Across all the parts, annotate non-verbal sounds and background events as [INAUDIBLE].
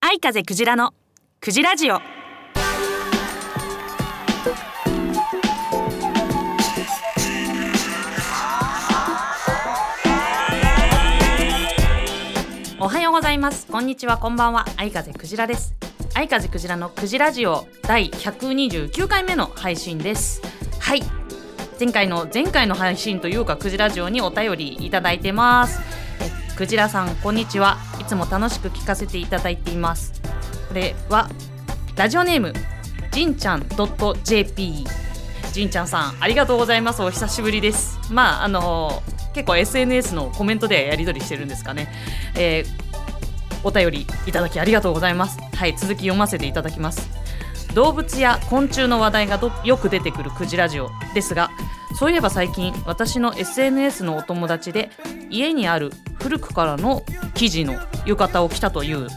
愛風クジラのクジラジオ。おはようございます。こんにちはこんばんは。愛風クジラです。愛風クジラのクジラジオ第129回目の配信です。はい。前回の前回の配信というかクジラジオにお便りいただいてます。えクジラさんこんにちは。いつも楽しく聞かせていただいています。これはラジオネームじんちゃん .jp じんちゃんさんありがとうございます。お久しぶりです。まああの結構 SNS のコメントでやり取りしてるんですかね、えーお便りいただきありがとうございます。はい続き読ませていただきます。動物や昆虫の話題がよく出てくるクジラジオですがそういえば最近私の SNS のお友達で家にある古くからの生地の浴衣を着たという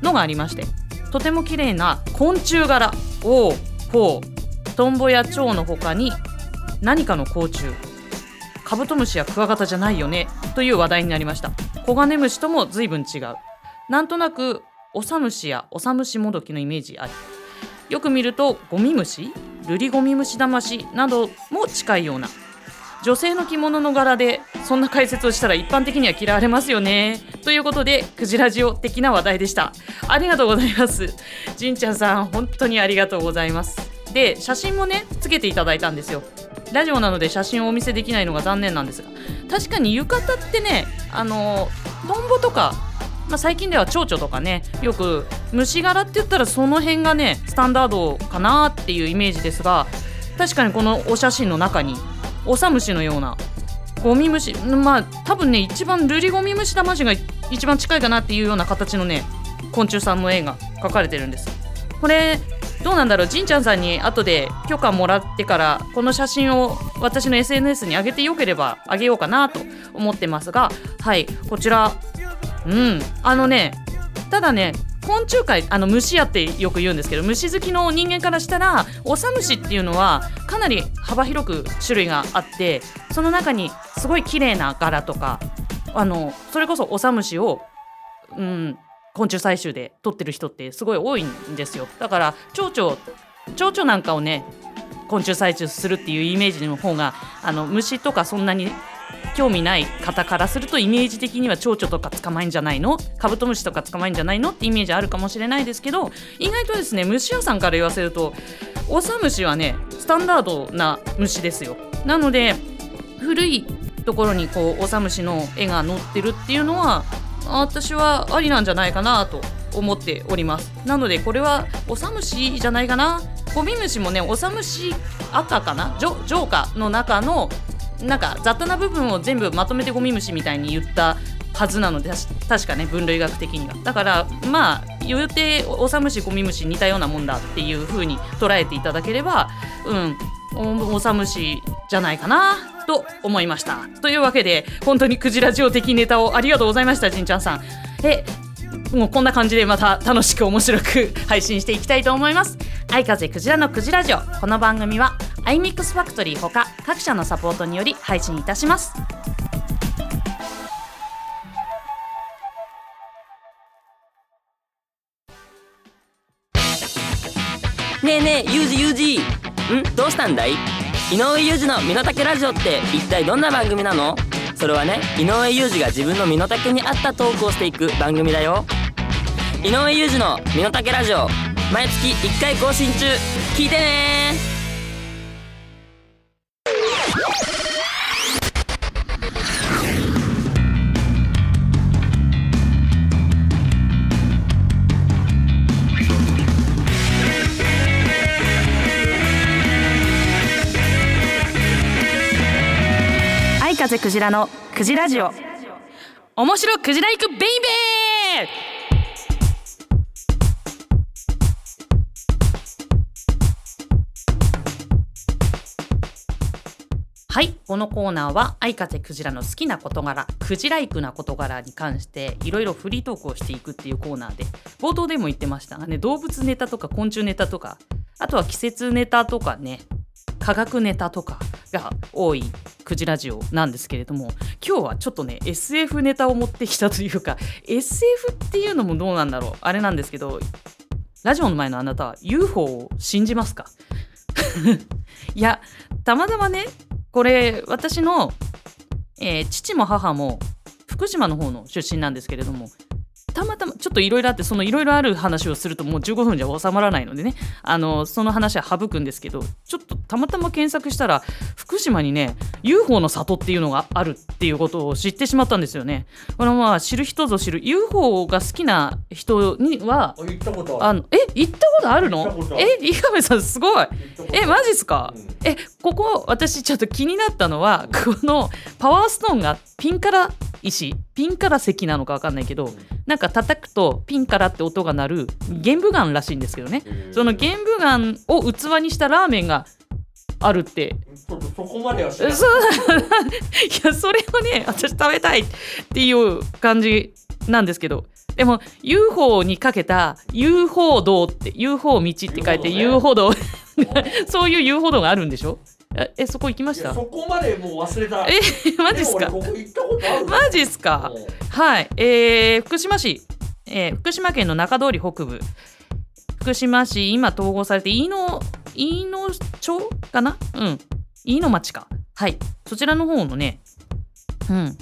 のがありましてとても綺麗な昆虫柄をほうトンボや蝶の他に何かの甲虫カブトムシやクワガタじゃないよねという話題になりました。コガネムシとも随分違う。なんとなくオサムシやオサムシモドキのイメージありよく見るとゴミムシルリゴミムシダマシなども近いような女性の着物の柄でそんな解説をしたら一般的には嫌われますよね。ということでクジラジオ的な話題でした。ありがとうございます。じんちゃんさん本当にありがとうございます。で写真もねつけていただいたんですよ。ラジオなので写真をお見せできないのが残念なんですが。確かに浴衣ってねあのトンボとかまあ、最近では蝶々とかねよく虫柄って言ったらその辺がねスタンダードかなっていうイメージですが確かにこのお写真の中にオサムシのようなゴミ虫まあ多分ね一番ルリゴミムシ魂が一番近いかなっていうような形のね昆虫さんの絵が描かれてるんです。これどうなんだろう？じんちゃんさんに後で許可もらってからこの写真を私の SNS に上げてよければ上げようかなと思ってますがはいこちらうん。あのねただね昆虫界あの虫やってよく言うんですけど虫好きの人間からしたらオサムシっていうのはかなり幅広く種類があってその中にすごい綺麗な柄とかあのそれこそオサムシを、うん、昆虫採集で取ってる人ってすごい多いんですよ。だから蝶々蝶々なんかをね昆虫採集するっていうイメージの方があの虫とかそんなに興味ない方からするとイメージ的には蝶々とか捕まえんじゃないの？カブトムシとか捕まえんじゃないの？ってイメージあるかもしれないですけど意外とですね虫屋さんから言わせるとオサムシはねスタンダードな虫ですよ。なので古いところにこうオサムシの絵が載ってるっていうのは私はありなんじゃないかなと思っております。なのでこれはオサムシじゃないかな？ゴミムシもねオサムシ赤かな？ジョジョーカの中のなんか雑多な部分を全部まとめてゴミムシみたいに言ったはずなので確かね分類学的には。だからまあ言うてオサムシゴミムシ似たようなもんだっていう風に捉えていただければうんおオサムシじゃないかなと思いました。というわけで本当にクジラジオ的ネタをありがとうございましたじんちゃんさん。えもうこんな感じでまた楽しく面白く配信していきたいと思います。愛風クジラのクジラジオ。この番組は iMix ファクトリーほか各社のサポートにより配信いたします。ねえねえユージユージ。ん？どうしたんだい？井上裕二の身の丈ラジオって一体どんな番組なの？それはね井上裕二が自分の身の丈に合ったトークをしていく番組だよ。井上裕二の身の丈ラジオ。毎月1回更新中。聞いてね愛風クジラのクジラジオ。面白クジラ行くベイベーはい。このコーナーは愛風クジラの好きな事柄クジライクな事柄に関していろいろフリートークをしていくっていうコーナーで冒頭でも言ってました。がね動物ネタとか昆虫ネタとかあとは季節ネタとかね科学ネタとかが多いクジラジオなんですけれども今日はちょっとね SF ネタを持ってきたというか SF っていうのもどうなんだろう。あれなんですけどラジオの前のあなたは UFO を信じますか？[LAUGHS] いやたまたまねこれ私の、えー父も母も福島の方の出身なんですけれどもたまたまちょっといろいろあってそのいろいろある話をするともう15分じゃ収まらないのでね。あのその話は省くんですけどちょっとたまたま検索したら福島にね UFO の里っていうのがあるっていうことを知ってしまったんですよね。これはまあ知る人ぞ知る。UFO が好きな人には行ったことあのえ行ったことあるの？え伊上さんすごい。えマジっすか、うん。えここ私ちょっと気になったのはこのパワーストーンがピンカラ石ピンカラ石なのか分かんないけどなんか叩くとピンカラって音が鳴る玄武岩らしいんですけどね。その玄武岩を器にしたラーメンがあるって。そこまでは知らない。[LAUGHS] いやそれをね私食べたいっていう感じなんですけど。でも UFO にかけた UFO 道って UFO 道って書いて UFO 道 [LAUGHS] そういう UFO 道があるんでしょ？ええそこ行きました？そこまでもう忘れた。え [LAUGHS] マジっすか？でも俺ここ行ったことあるマジっすか？うん。はい、えー福島市、えー福島県の中通り北部。福島市今統合されて飯野飯野町かな？うん。飯野町か。はい。そちらの方のねうん。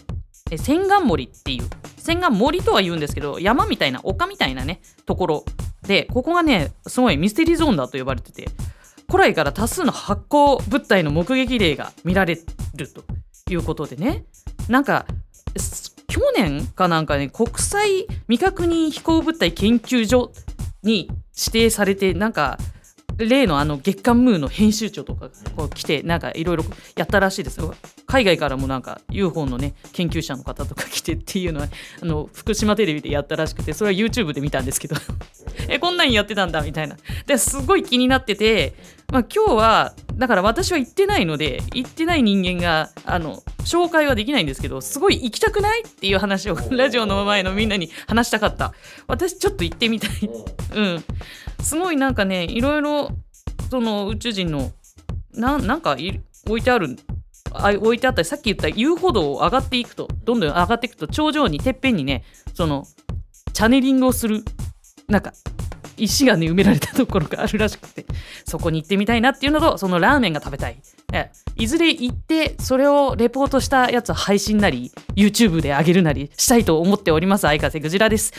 え千貫森っていう千貫森とは言うんですけど山みたいな丘みたいなねところ。でここがねすごいミステリーゾーンだと呼ばれてて古来から多数の発光物体の目撃例が見られるということでねなんか去年かなんかね国際未確認飛行物体研究所に指定されてなんか例のあの月刊ムーの編集長とかがこう来てなんかいろいろやったらしいですよ海外からもなんか UFO のね研究者の方とか来てっていうのはあの福島テレビでやったらしくてそれは YouTube で見たんですけどえこんなんやってたんだみたいな。ですごい気になってて、まあ、今日はだから私は行ってないので行ってない人間があの紹介はできないんですけどすごい行きたくないっていう話をラジオの前のみんなに話したかった。私ちょっと行ってみたい。うん。すごいなんかねいろいろその宇宙人のななんかい置いてあるあ置いてあったりさっき言った遊歩道を上がっていくとどんどん上がっていくと頂上にてっぺんにねそのチャネリングをする。なんか石がね埋められたところがあるらしくてそこに行ってみたいなっていうのとそのラーメンが食べたい。いずれ行ってそれをレポートしたやつを配信なり YouTube で上げるなりしたいと思っております相風クジラです。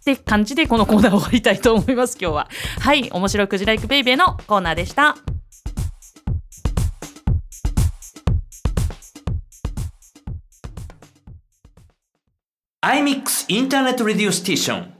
って感じでこのコーナーを終わりたいと思います今日は。はい面白いクジラ行くベイベーのコーナーでした。iMix Internet Radio Station。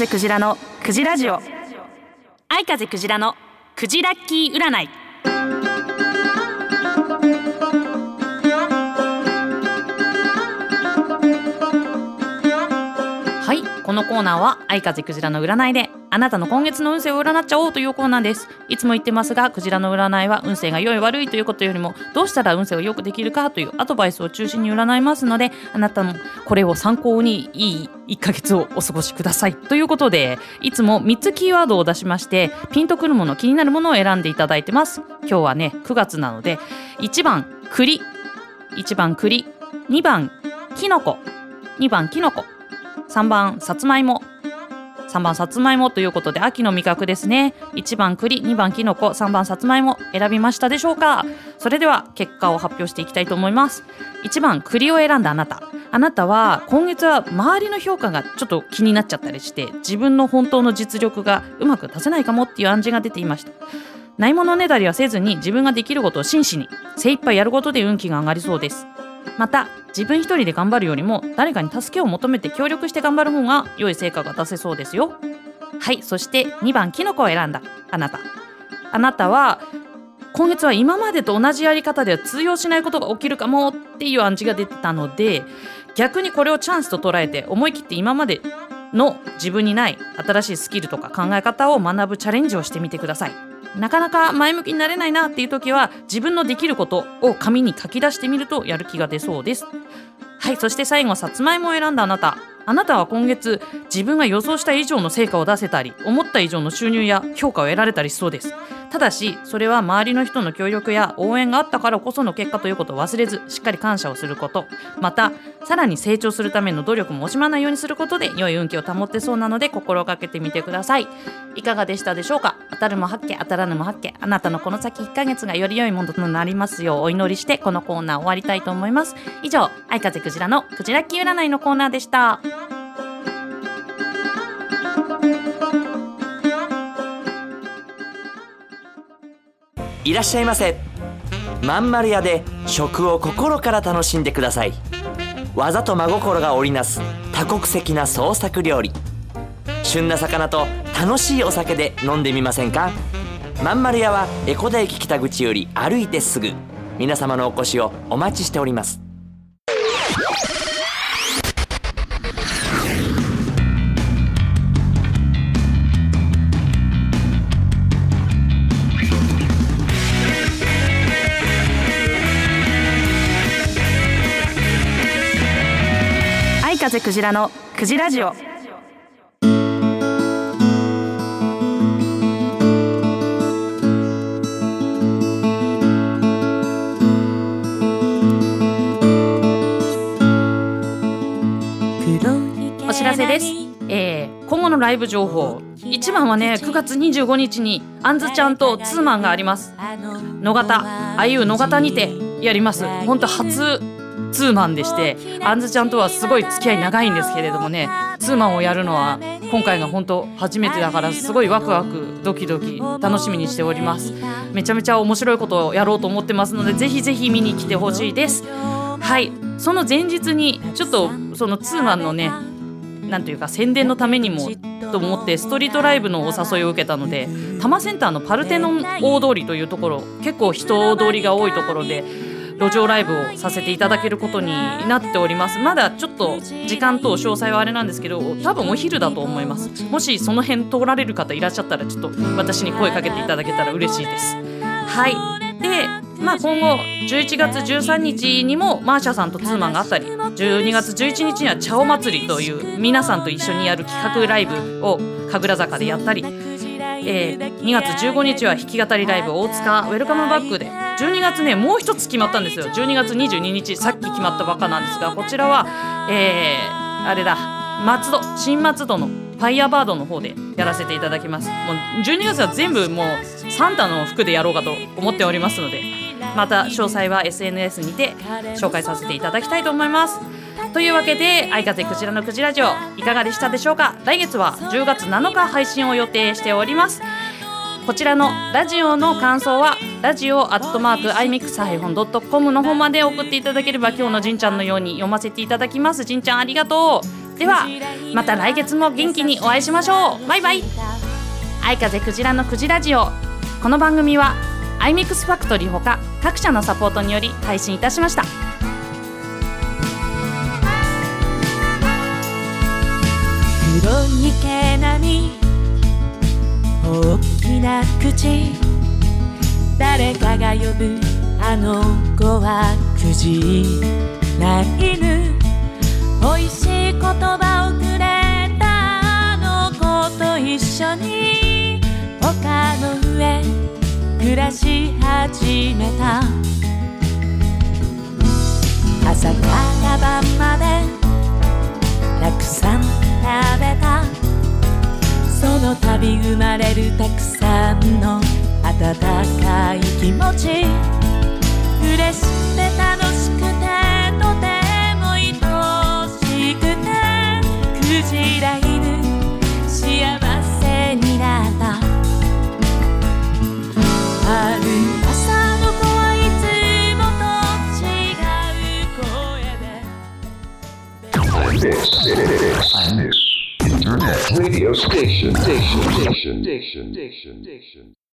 風クジラのクジラジオ。愛風クジラのクジラッキー占い。はいこのコーナーは愛風クジラの占いであなたの今月の運勢を占っちゃおうというコーナーです。いつも言ってますがクジラの占いは運勢が良い悪いということよりもどうしたら運勢を良くできるかというアドバイスを中心に占いますのであなたもこれを参考にいい1ヶ月をお過ごしくださいということでいつも3つキーワードを出しましてピンとくるもの気になるものを選んでいただいてます。今日はね9月なので1番栗1番栗2番きのこ2番きのこ3番さつまいも3番さつまいもということで秋の味覚ですね。1番栗2番きのこ3番さつまいも選びましたでしょうか？それでは結果を発表していきたいと思います。1番栗を選んだあなた。あなたは今月は周りの評価がちょっと気になっちゃったりして自分の本当の実力がうまく出せないかもっていう暗示が出ていました。ないものねだりはせずに自分ができることを真摯に精一杯やることで運気が上がりそうです。また自分一人で頑張るよりも誰かに助けを求めて協力して頑張る方が良い成果が出せそうですよ。はいそして2番キノコを選んだ。あなた。あなたは今月は今までと同じやり方では通用しないことが起きるかもっていう暗示が出てたので逆にこれをチャンスと捉えて思い切って今までの自分にない新しいスキルとか考え方を学ぶチャレンジをしてみてください。なかなか前向きになれないなっていう時は自分のできることを紙に書き出してみるとやる気が出そうです。はいそして最後さつまいもを選んだあなた。あなたは今月自分が予想した以上の成果を出せたり思った以上の収入や評価を得られたりしそうです。ただしそれは周りの人の協力や応援があったからこその結果ということを忘れずしっかり感謝をすること。またさらに成長するための努力も惜しまないようにすることで良い運気を保ってそうなので心がけてみてください。いかがでしたでしょうか？当たるも八卦当たらぬも八卦あなたのこの先1ヶ月がより良いものとなりますようお祈りしてこのコーナー終わりたいと思います。以上愛風クジラのクジラッキ占いのコーナーでした。いらっしゃいませ。まんまる屋で食を心から楽しんでください。技と真心が織りなす多国籍な創作料理。旬な魚と楽しいお酒で飲んでみませんか？まんまる屋は江古田駅北口より歩いてすぐ。皆様のお越しをお待ちしております。愛風クジラのクジラジオ。お知らせです、えー今後のライブ情報。一番はね9月25日にあんずちゃんとツーマンがあります。野方あゆ野方にてやります。本当初ツーマンでしてあんずちゃんとはすごい付き合い長いんですけれどもねツーマンをやるのは今回が本当初めてだからすごいワクワクドキドキ楽しみにしております。めちゃめちゃ面白いことをやろうと思ってますのでぜひぜひ見に来てほしいです。はい。その前日にちょっとそのツーマンのねなんというか宣伝のためにもと思ってストリートライブのお誘いを受けたので多摩センターのパルテノン大通りというところ結構人通りが多いところで路上ライブをさせていただけることになっております。まだちょっと時間と詳細はあれなんですけど多分お昼だと思います。もしその辺通られる方いらっしゃったらちょっと私に声かけていただけたら嬉しいです。はい。でまあ今後11月13日にもマーシャさんとツーマンがあったり12月11日には茶お祭りという皆さんと一緒にやる企画ライブを神楽坂でやったりえー2月15日は弾き語りライブ大塚ウェルカムバックで12月ねもう一つ決まったんですよ。12月22日さっき決まったばっかなんですがこちらはえーあれだ。松戸新松戸のファイヤーバードの方でやらせていただきます。もう12月は全部もうサンタの服でやろうかと思っておりますのでまた詳細は SNS にて紹介させていただきたいと思います。というわけで「愛風クジラのクジラジオ」いかがでしたでしょうか？来月は10月7日配信を予定しております。こちらのラジオの感想はラジオアットマーク iMix-.com の方まで送っていただければ今日のじんちゃんのように読ませていただきます。じんちゃんありがとう。ではまた来月も元気にお会いしましょう。バイバイ。愛風クジラのクジラジオ。この番組は iMix ファクトリーほか各社のサポートにより配信いたしました。黒い毛並み大きな口誰かが呼ぶあの子はくじな犬美味しい言葉をくれたあの子と一緒に丘の上暮らし始めた。朝から晩までたくさん食べた。その度生まれるたくさんの温かい気持ち diction, diction, diction.